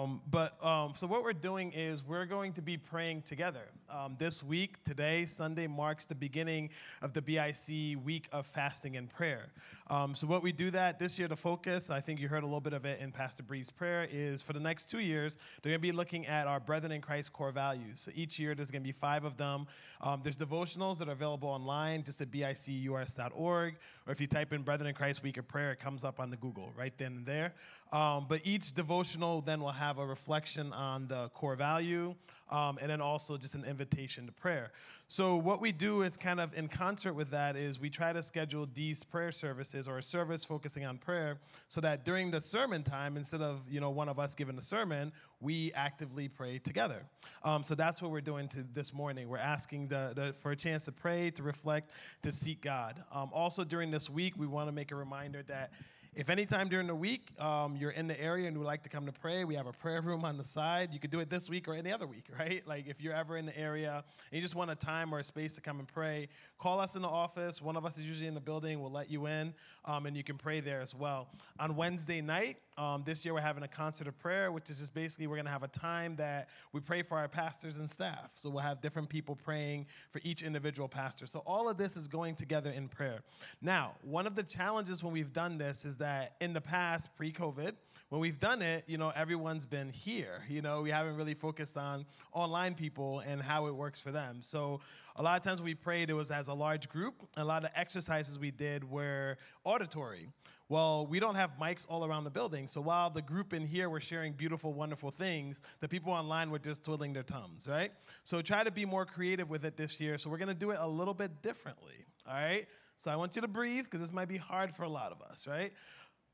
Um, but um, so what we're doing is we're going to be praying together. Um, this week, today, Sunday, marks the beginning of the BIC week of fasting and prayer. Um, so what we do that this year, the focus, I think you heard a little bit of it in Pastor Bree's prayer, is for the next two years, they're going to be looking at our Brethren in Christ core values. So each year, there's going to be five of them. Um, there's devotionals that are available online, just at bicus.org, or if you type in Brethren in Christ Week of Prayer, it comes up on the Google right then and there. Um, but each devotional then will have a reflection on the core value, um, and then also just an invitation to prayer. So what we do is kind of in concert with that is we try to schedule these prayer services or a service focusing on prayer, so that during the sermon time, instead of you know one of us giving a sermon, we actively pray together. Um, so that's what we're doing to this morning. We're asking the, the, for a chance to pray, to reflect, to seek God. Um, also during this week, we want to make a reminder that if anytime during the week um, you're in the area and would like to come to pray, we have a prayer room on the side. You could do it this week or any other week, right? Like if you're ever in the area and you just want a time or a space to come and pray, call us in the office. One of us is usually in the building. We'll let you in, um, and you can pray there as well. On Wednesday night, um, this year we're having a concert of prayer, which is just basically we're going to have a time that we pray for our pastors and staff. So we'll have different people praying for each individual pastor. So all of this is going together in prayer. Now, one of the challenges when we've done this is that in the past, pre COVID, when we've done it, you know, everyone's been here. You know, we haven't really focused on online people and how it works for them. So a lot of times we prayed, it was as a large group. A lot of exercises we did were auditory. Well, we don't have mics all around the building. So while the group in here were sharing beautiful, wonderful things, the people online were just twiddling their thumbs, right? So try to be more creative with it this year. So we're going to do it a little bit differently, all right? So I want you to breathe because this might be hard for a lot of us, right?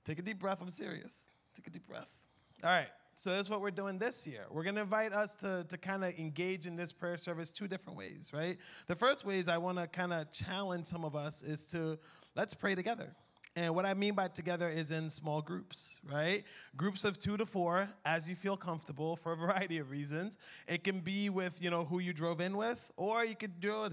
Take a deep breath. I'm serious. Take a deep breath. All right. So that's what we're doing this year. We're going to invite us to, to kind of engage in this prayer service two different ways, right? The first way is I want to kind of challenge some of us is to let's pray together. And what I mean by together is in small groups, right? Groups of two to four, as you feel comfortable for a variety of reasons. It can be with, you know, who you drove in with, or you could do it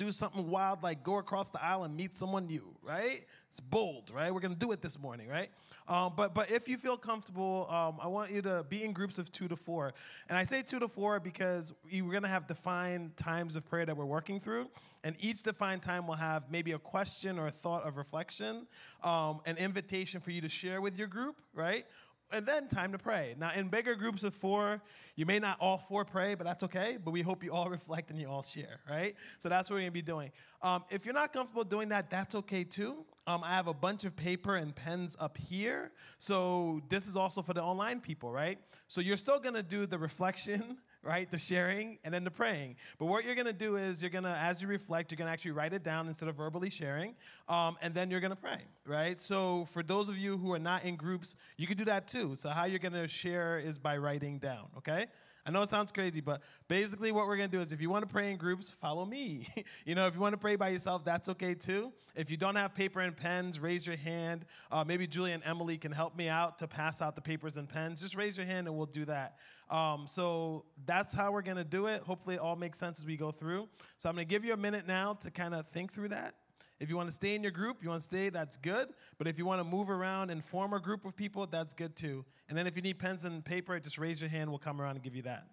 do something wild like go across the aisle and meet someone new, right? It's bold, right? We're gonna do it this morning, right? Um, but but if you feel comfortable, um, I want you to be in groups of two to four. And I say two to four because we're gonna have defined times of prayer that we're working through, and each defined time will have maybe a question or a thought of reflection, um, an invitation for you to share with your group, right? And then time to pray. Now, in bigger groups of four, you may not all four pray, but that's okay. But we hope you all reflect and you all share, right? So that's what we're gonna be doing. Um, if you're not comfortable doing that, that's okay too. Um, I have a bunch of paper and pens up here. So this is also for the online people, right? So you're still gonna do the reflection right? The sharing and then the praying. But what you're gonna do is you're gonna, as you reflect, you're gonna actually write it down instead of verbally sharing, um, and then you're gonna pray, right? So for those of you who are not in groups, you can do that too. So how you're gonna share is by writing down, okay? I know it sounds crazy, but basically what we're gonna do is if you wanna pray in groups, follow me. you know, if you wanna pray by yourself, that's okay too. If you don't have paper and pens, raise your hand. Uh, maybe Julie and Emily can help me out to pass out the papers and pens. Just raise your hand and we'll do that. Um, so that's how we're gonna do it. Hopefully it all makes sense as we go through. So I'm gonna give you a minute now to kind of think through that. If you want to stay in your group, you want to stay, that's good. But if you want to move around and form a group of people, that's good too. And then if you need pens and paper, just raise your hand. We'll come around and give you that.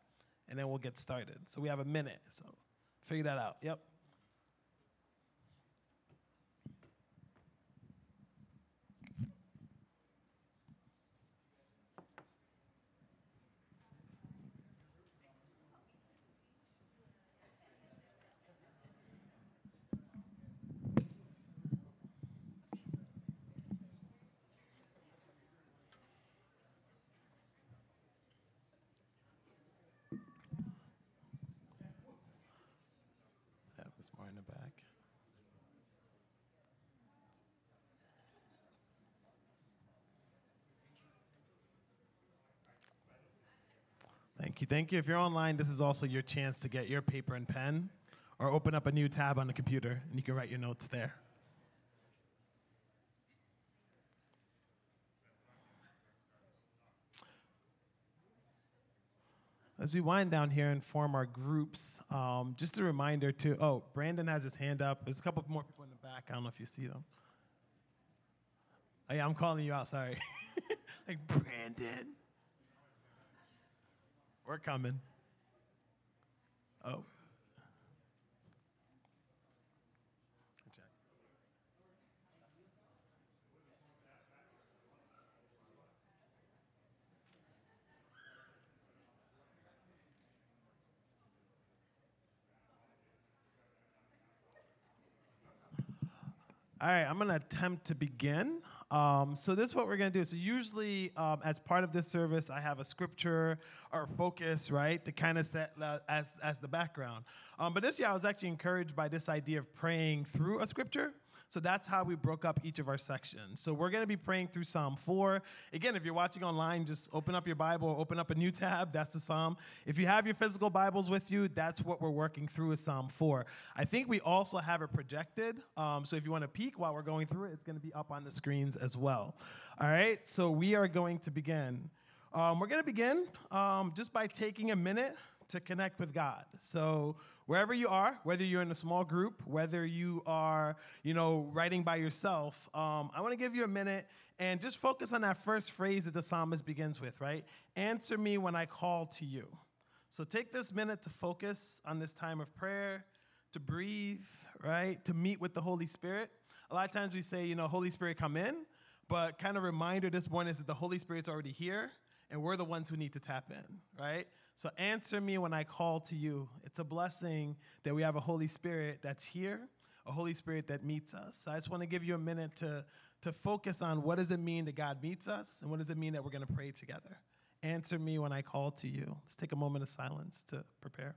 And then we'll get started. So we have a minute. So figure that out. Yep. Yeah, there's more in the back. Thank Thank you. If you're online, this is also your chance to get your paper and pen or open up a new tab on the computer and you can write your notes there. As we wind down here and form our groups, um, just a reminder to, oh, Brandon has his hand up. There's a couple more people in the back. I don't know if you see them. Oh, yeah, I'm calling you out, sorry. like, Brandon. We're coming. Oh. All right, I'm going to attempt to begin. Um, so this is what we're going to do. So usually, um, as part of this service, I have a scripture or focus, right, to kind of set uh, as as the background. Um, but this year, I was actually encouraged by this idea of praying through a scripture. So that's how we broke up each of our sections. So we're going to be praying through Psalm 4. Again, if you're watching online, just open up your Bible or open up a new tab. That's the Psalm. If you have your physical Bibles with you, that's what we're working through is Psalm 4. I think we also have it projected. Um, so if you want to peek while we're going through it, it's going to be up on the screens as well. All right, so we are going to begin. Um, we're going to begin um, just by taking a minute to connect with God. So wherever you are, whether you're in a small group, whether you are, you know, writing by yourself, um, I want to give you a minute and just focus on that first phrase that the psalmist begins with, right? Answer me when I call to you. So take this minute to focus on this time of prayer, to breathe, right? To meet with the Holy Spirit. A lot of times we say, you know, Holy Spirit, come in, but kind of reminder this morning is that the Holy Spirit's already here and we're the ones who need to tap in, right? So answer me when I call to you. It's a blessing that we have a Holy Spirit that's here, a Holy Spirit that meets us. So I just want to give you a minute to, to focus on what does it mean that God meets us and what does it mean that we're going to pray together. Answer me when I call to you. Let's take a moment of silence to prepare.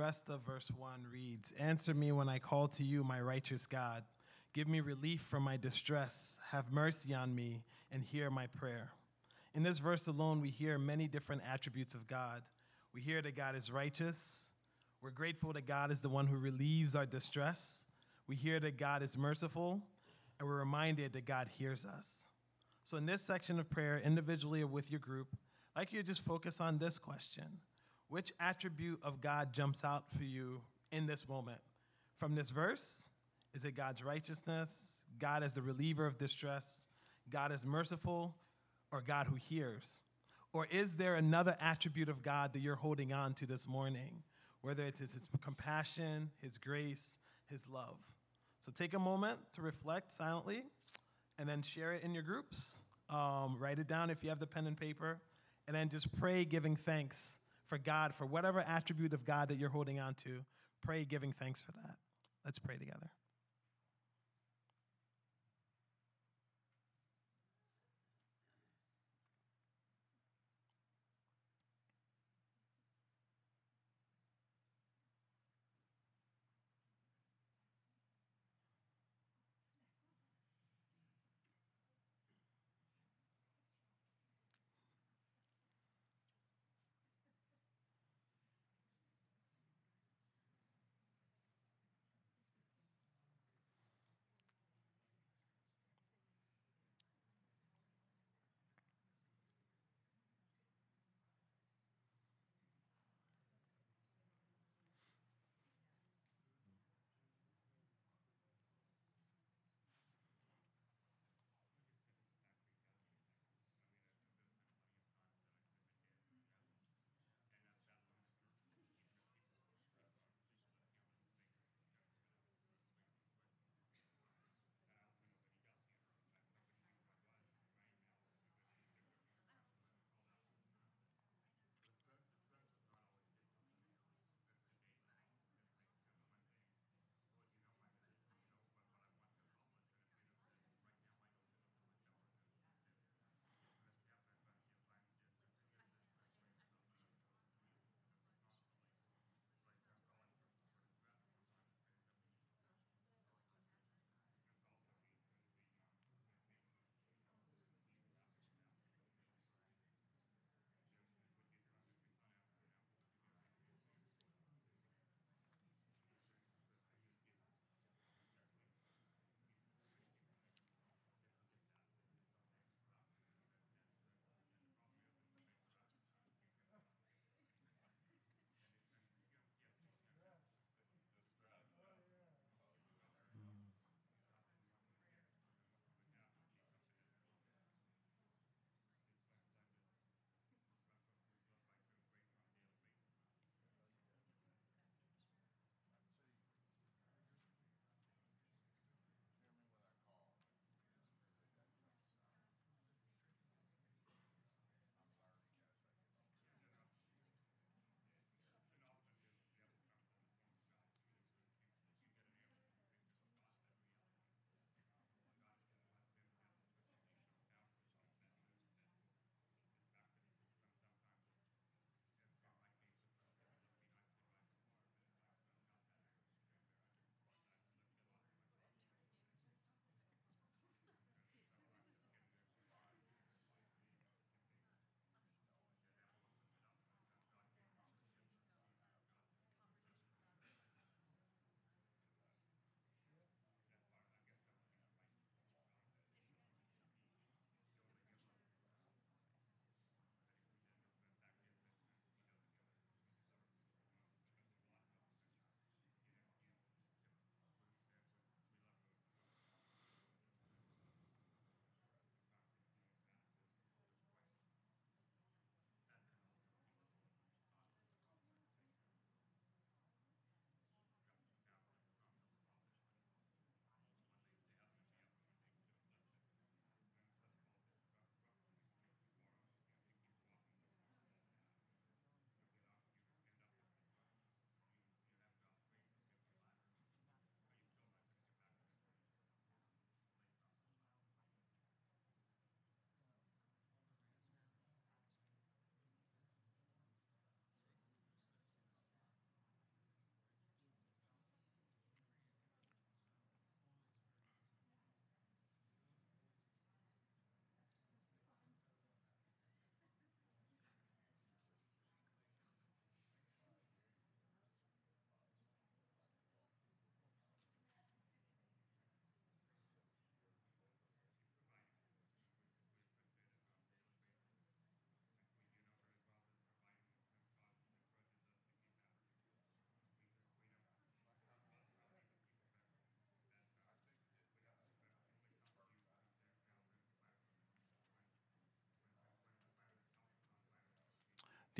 Rest of verse 1 reads Answer me when I call to you, my righteous God. Give me relief from my distress. Have mercy on me and hear my prayer. In this verse alone, we hear many different attributes of God. We hear that God is righteous. We're grateful that God is the one who relieves our distress. We hear that God is merciful, and we're reminded that God hears us. So, in this section of prayer, individually or with your group, I'd like you to just focus on this question which attribute of God jumps out for you in this moment? From this verse, is it God's righteousness, God as the reliever of distress, God is merciful, or God who hears? Or is there another attribute of God that you're holding on to this morning, whether it's his compassion, his grace, his love? So take a moment to reflect silently and then share it in your groups. Um, write it down if you have the pen and paper, and then just pray giving thanks for God, for whatever attribute of God that you're holding on to. Pray giving thanks for that. Let's pray together.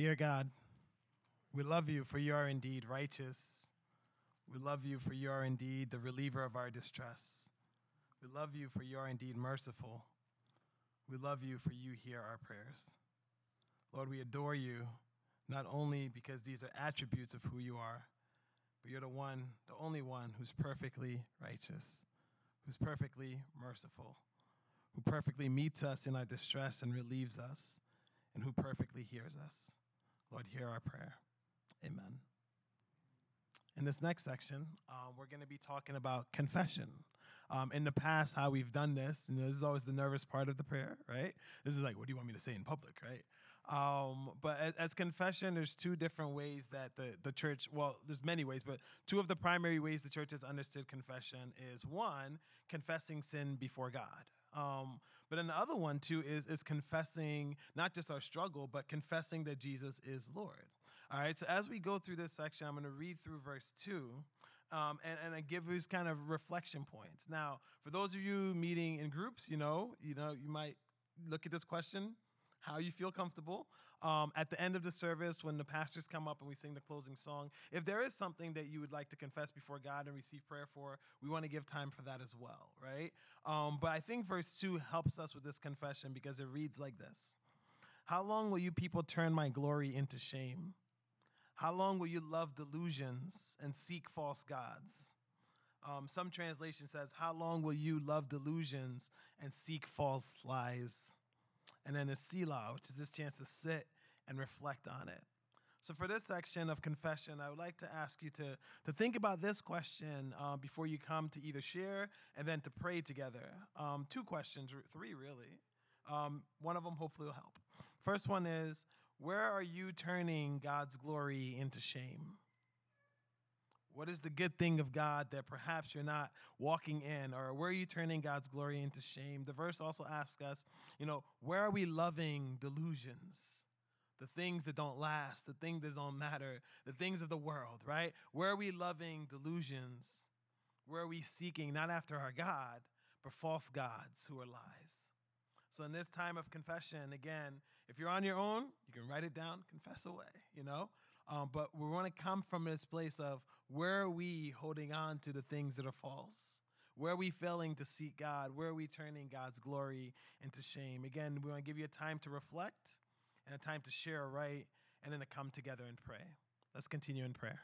Dear God, we love you for you are indeed righteous. We love you for you are indeed the reliever of our distress. We love you for you are indeed merciful. We love you for you hear our prayers. Lord, we adore you not only because these are attributes of who you are, but you're the one, the only one who's perfectly righteous, who's perfectly merciful, who perfectly meets us in our distress and relieves us, and who perfectly hears us. Lord, hear our prayer. Amen. In this next section, um, we're going to be talking about confession. Um, in the past, how we've done this, and this is always the nervous part of the prayer, right? This is like, what do you want me to say in public, right? Um, but as, as, confession, there's two different ways that the, the church, well, there's many ways, but two of the primary ways the church has understood confession is one, confessing sin before God. Um, but another one too is is confessing not just our struggle, but confessing that Jesus is Lord. All right. So as we go through this section, I'm going to read through verse two, um, and, and I give these kind of reflection points. Now, for those of you meeting in groups, you know, you know, you might look at this question how you feel comfortable. Um, at the end of the service, when the pastors come up and we sing the closing song, if there is something that you would like to confess before God and receive prayer for, we want to give time for that as well, right? Um, but I think verse 2 helps us with this confession because it reads like this How long will you people turn my glory into shame? How long will you love delusions and seek false gods? Um, some translation says, How long will you love delusions and seek false lies? And then a Selah, which is this chance to sit and reflect on it. So, for this section of confession, I would like to ask you to, to think about this question uh, before you come to either share and then to pray together. Um, two questions, three really. Um, one of them hopefully will help. First one is Where are you turning God's glory into shame? What is the good thing of God that perhaps you're not walking in? Or where are you turning God's glory into shame? The verse also asks us, you know, where are we loving delusions? The things that don't last, the things that don't matter, the things of the world, right? Where are we loving delusions? Where are we seeking not after our God, but false gods who are lies? So in this time of confession, again, if you're on your own, you can write it down, confess away, you know? Um, but we want to come from this place of where are we holding on to the things that are false? Where are we failing to seek God? Where are we turning God's glory into shame? Again, we want to give you a time to reflect and a time to share right and then to come together and pray. Let's continue in prayer.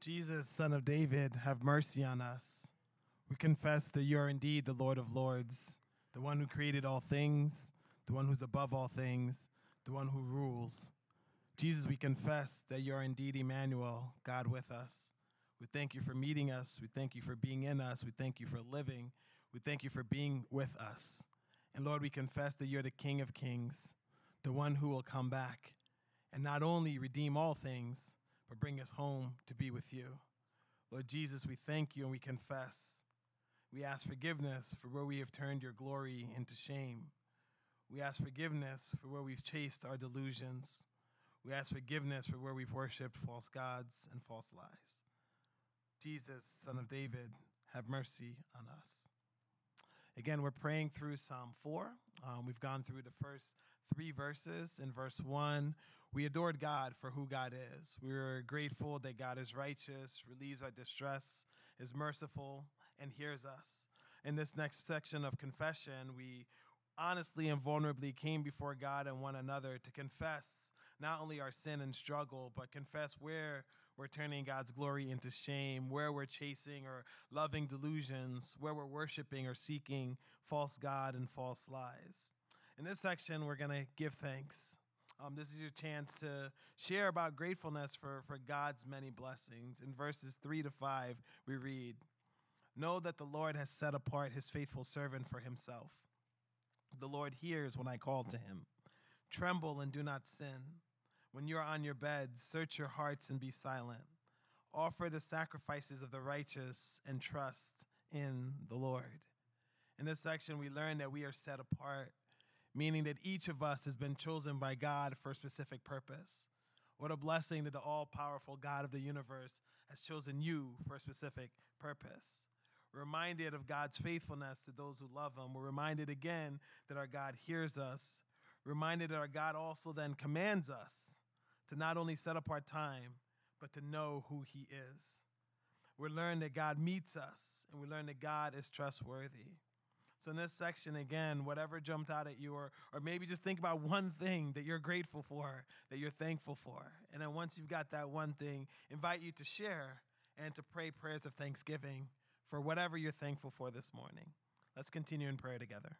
Jesus, Son of David, have mercy on us. We confess that you are indeed the Lord of Lords, the one who created all things, the one who's above all things, the one who rules. Jesus, we confess that you are indeed Emmanuel, God with us. We thank you for meeting us. We thank you for being in us. We thank you for living. We thank you for being with us. And Lord, we confess that you're the King of Kings, the one who will come back and not only redeem all things, but bring us home to be with you. Lord Jesus, we thank you and we confess. We ask forgiveness for where we have turned your glory into shame. We ask forgiveness for where we've chased our delusions. We ask forgiveness for where we've worshiped false gods and false lies. Jesus, Son of David, have mercy on us. Again, we're praying through Psalm 4. Um, we've gone through the first three verses. In verse 1, we adored God for who God is. We are grateful that God is righteous, relieves our distress, is merciful, and hears us. In this next section of confession, we honestly and vulnerably came before God and one another to confess not only our sin and struggle, but confess where we're turning God's glory into shame, where we're chasing or loving delusions, where we're worshiping or seeking false God and false lies. In this section, we're going to give thanks. Um, this is your chance to share about gratefulness for, for God's many blessings. In verses 3 to 5, we read Know that the Lord has set apart his faithful servant for himself. The Lord hears when I call to him. Tremble and do not sin. When you are on your beds, search your hearts and be silent. Offer the sacrifices of the righteous and trust in the Lord. In this section, we learn that we are set apart, meaning that each of us has been chosen by God for a specific purpose. What a blessing that the all powerful God of the universe has chosen you for a specific purpose. We're reminded of God's faithfulness to those who love Him. We're reminded again that our God hears us reminded that our God also then commands us to not only set apart time, but to know who He is. We learn that God meets us, and we learn that God is trustworthy. So, in this section, again, whatever jumped out at you, or, or maybe just think about one thing that you're grateful for, that you're thankful for. And then once you've got that one thing, invite you to share and to pray prayers of thanksgiving for whatever you're thankful for this morning. Let's continue in prayer together.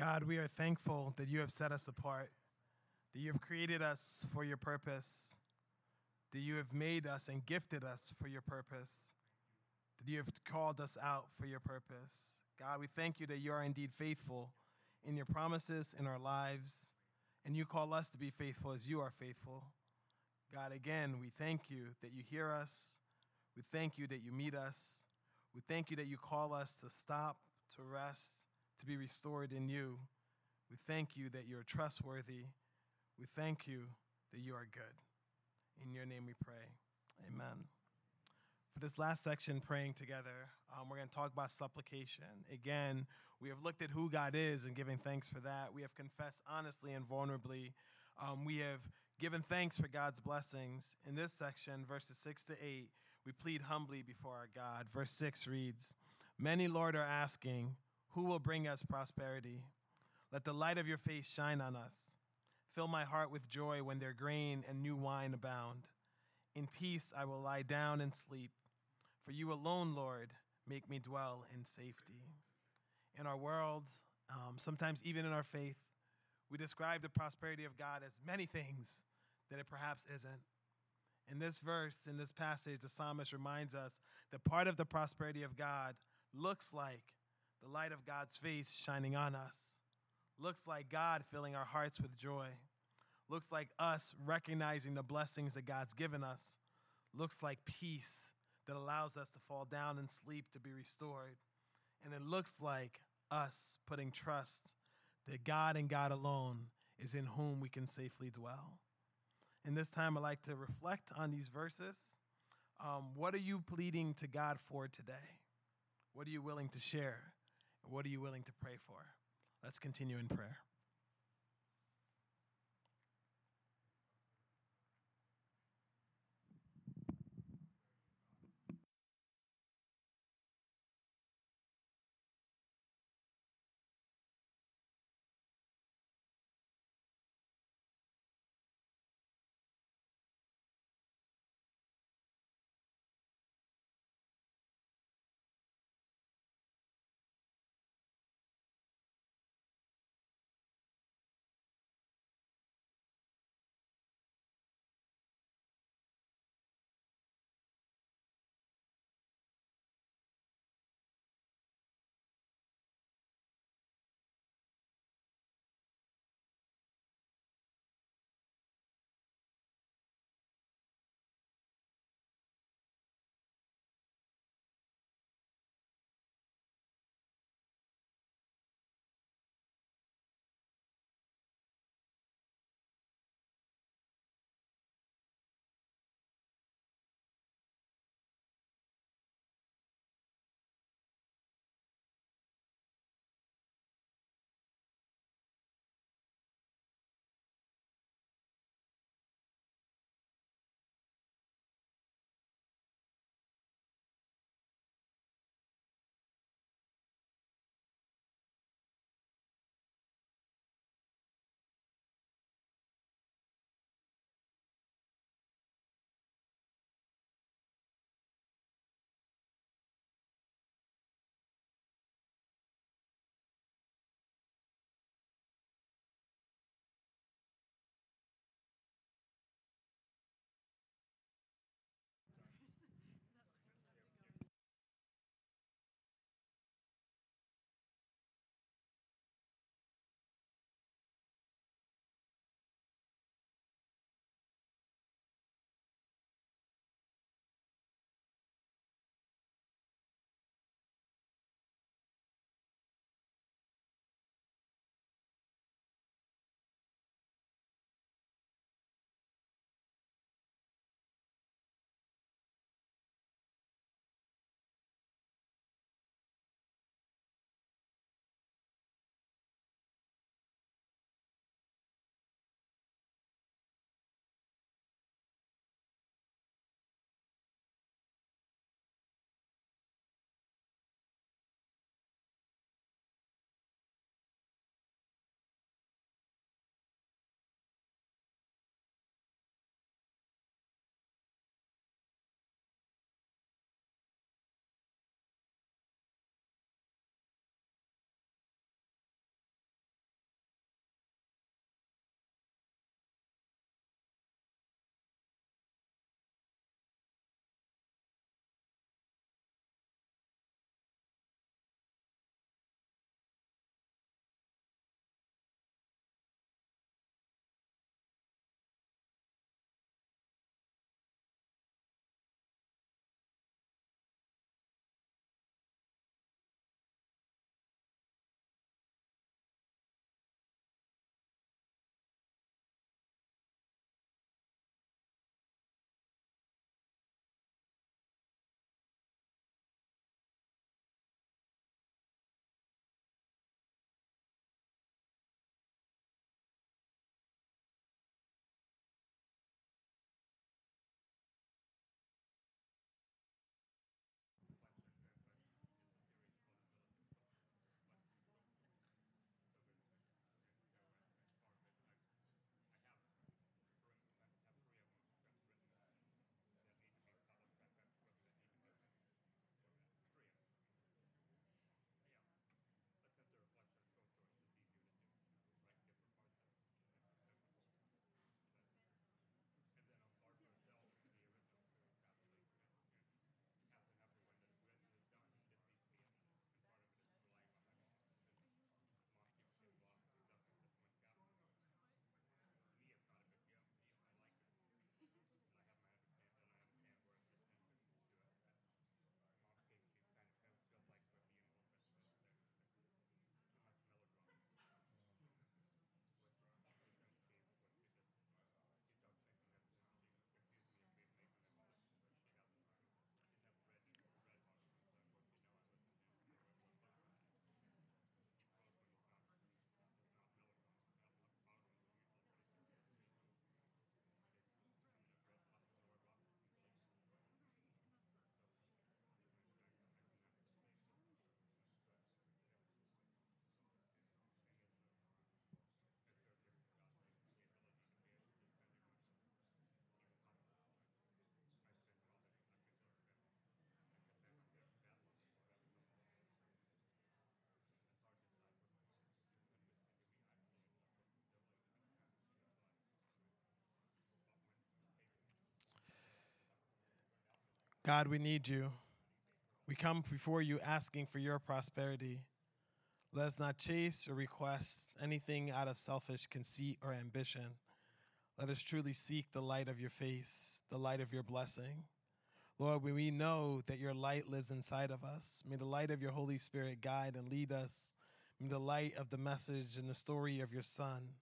God, we are thankful that you have set us apart, that you have created us for your purpose, that you have made us and gifted us for your purpose, that you have called us out for your purpose. God, we thank you that you are indeed faithful in your promises in our lives, and you call us to be faithful as you are faithful. God, again, we thank you that you hear us. We thank you that you meet us. We thank you that you call us to stop, to rest, to be restored in you. We thank you that you're trustworthy. We thank you that you are good. In your name we pray. Amen. For this last section, praying together, um, we're going to talk about supplication. Again, we have looked at who God is and giving thanks for that. We have confessed honestly and vulnerably. Um, we have given thanks for God's blessings. In this section, verses 6 to 8, we plead humbly before our God. Verse 6 reads Many, Lord, are asking, Who will bring us prosperity? Let the light of your face shine on us. Fill my heart with joy when their grain and new wine abound. In peace I will lie down and sleep. For you alone, Lord, make me dwell in safety. In our world, um, sometimes even in our faith, we describe the prosperity of God as many things that it perhaps isn't. In this verse, in this passage, the psalmist reminds us that part of the prosperity of God looks like the light of God's face shining on us, looks like God filling our hearts with joy, looks like us recognizing the blessings that God's given us, looks like peace that allows us to fall down and sleep to be restored. And it looks like us putting trust that God and God alone is in whom we can safely dwell. In this time, I'd like to reflect on these verses. Um, what are you pleading to God for today? What are you willing to share? What are you willing to pray for? Let's continue in prayer. God, we need you. We come before you asking for your prosperity. Let us not chase or request anything out of selfish conceit or ambition. Let us truly seek the light of your face, the light of your blessing. Lord, when we know that your light lives inside of us, may the light of your Holy Spirit guide and lead us. May the light of the message and the story of your Son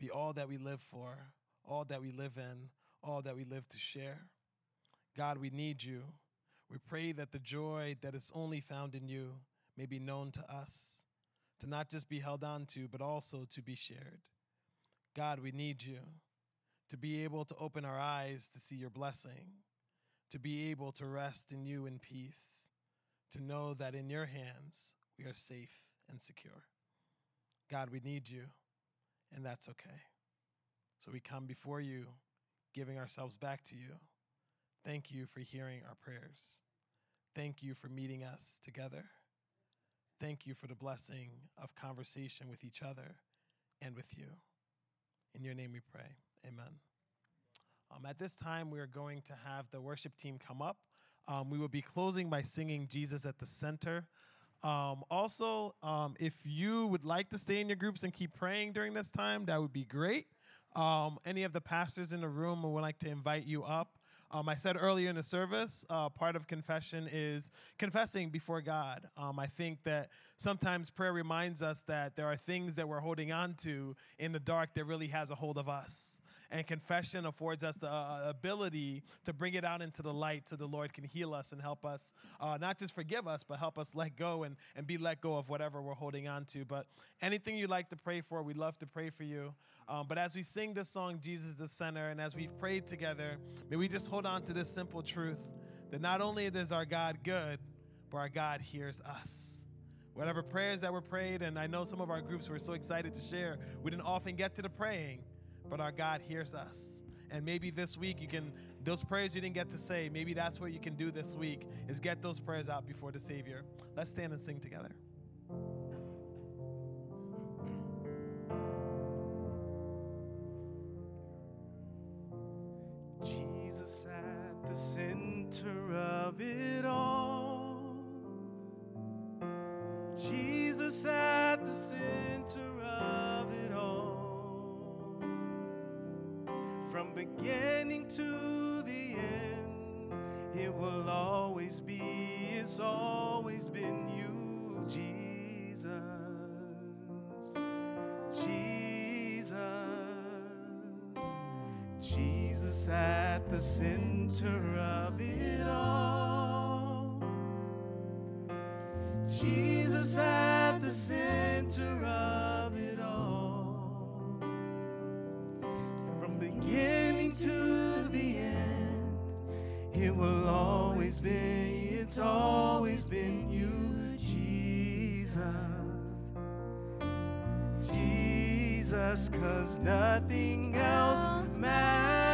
be all that we live for, all that we live in, all that we live to share. God, we need you. We pray that the joy that is only found in you may be known to us, to not just be held on to, but also to be shared. God, we need you to be able to open our eyes to see your blessing, to be able to rest in you in peace, to know that in your hands we are safe and secure. God, we need you, and that's okay. So we come before you, giving ourselves back to you. Thank you for hearing our prayers. Thank you for meeting us together. Thank you for the blessing of conversation with each other and with you. In your name we pray. Amen. Um, at this time, we are going to have the worship team come up. Um, we will be closing by singing Jesus at the Center. Um, also, um, if you would like to stay in your groups and keep praying during this time, that would be great. Um, any of the pastors in the room would like to invite you up. Um, I said earlier in the service, uh, part of confession is confessing before God. Um, I think that sometimes prayer reminds us that there are things that we're holding on to in the dark that really has a hold of us. And confession affords us the uh, ability to bring it out into the light so the Lord can heal us and help us, uh, not just forgive us, but help us let go and, and be let go of whatever we're holding on to. But anything you'd like to pray for, we'd love to pray for you. Um, but as we sing this song, Jesus the Center, and as we've prayed together, may we just hold on to this simple truth that not only is our God good, but our God hears us. Whatever prayers that were prayed, and I know some of our groups were so excited to share, we didn't often get to the praying but our God hears us. And maybe this week you can, those prayers you didn't get to say, maybe that's what you can do this week is get those prayers out before the Savior. Let's stand and sing together. The center of it all. Jesus at the center of it all. From beginning to the end, it will always be, it's always been you, Jesus. Jesus, cause nothing else matters.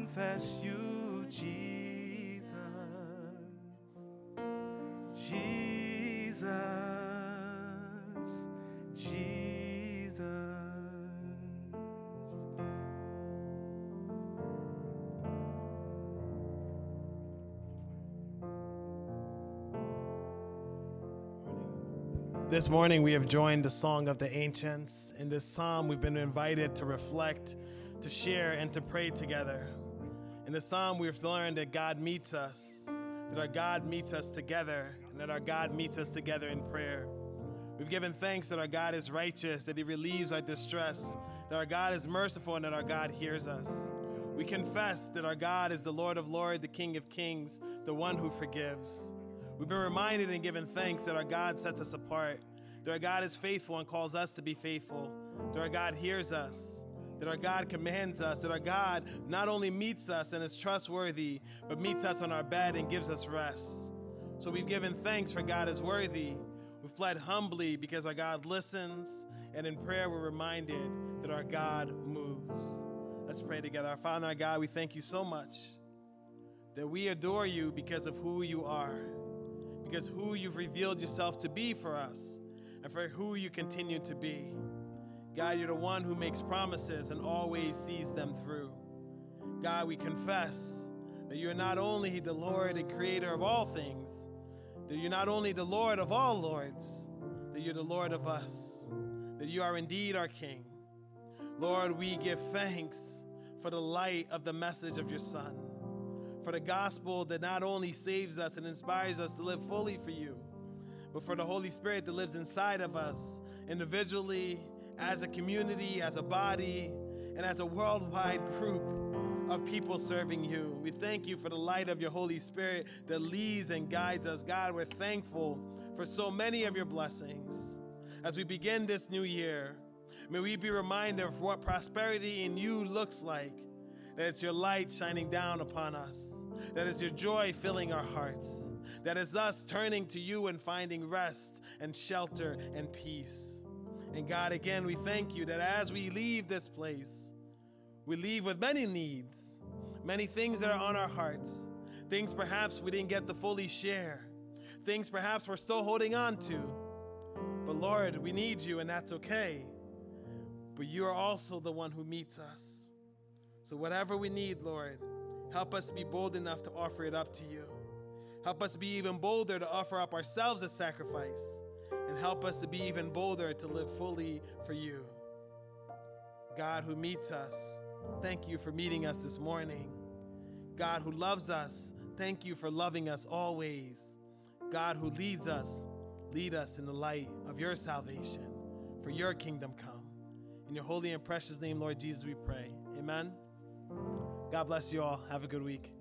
Confess you, Jesus. Jesus. Jesus. This morning, we have joined the Song of the Ancients. In this psalm, we've been invited to reflect, to share, and to pray together. In the psalm, we've learned that God meets us, that our God meets us together, and that our God meets us together in prayer. We've given thanks that our God is righteous, that He relieves our distress, that our God is merciful, and that our God hears us. We confess that our God is the Lord of Lords, the King of Kings, the one who forgives. We've been reminded and given thanks that our God sets us apart, that our God is faithful and calls us to be faithful, that our God hears us, that our God commands us, that our God not only meets us and is trustworthy, but meets us on our bed and gives us rest. So we've given thanks for God is worthy. We've fled humbly because our God listens, and in prayer we're reminded that our God moves. Let's pray together. Our Father, our God, we thank you so much that we adore you because of who you are because who you've revealed yourself to be for us and for who you continue to be. God, you're the one who makes promises and always sees them through. God, we confess that you're not only the Lord and creator of all things, that you're not only the Lord of all lords, that you're the Lord of us, that you are indeed our King. Lord, we give thanks for the light of the message of your Son for the gospel that not only saves us and inspires us to live fully for you, but for the Holy Spirit that lives inside of us individually, as a community, as a body, and as a worldwide group of people serving you. We thank you for the light of your Holy Spirit that leads and guides us. God, we're thankful for so many of your blessings. As we begin this new year, may we be reminded of what prosperity in you looks like that it's your light shining down upon us, that it's your joy filling our hearts, that it's us turning to you and finding rest and shelter and peace. And God, again, we thank you that as we leave this place, we leave with many needs, many things that are on our hearts, things perhaps we didn't get to fully share, things perhaps we're still holding on to. But Lord, we need you, and that's okay. But you are also the one who meets us. So, whatever we need, Lord, help us be bold enough to offer it up to you. Help us be even bolder to offer up ourselves as sacrifice. And help us to be even bolder to live fully for you. God who meets us, thank you for meeting us this morning. God who loves us, thank you for loving us always. God who leads us, lead us in the light of your salvation, for your kingdom come. In your holy and precious name, Lord Jesus, we pray. Amen. God bless you all. Have a good week.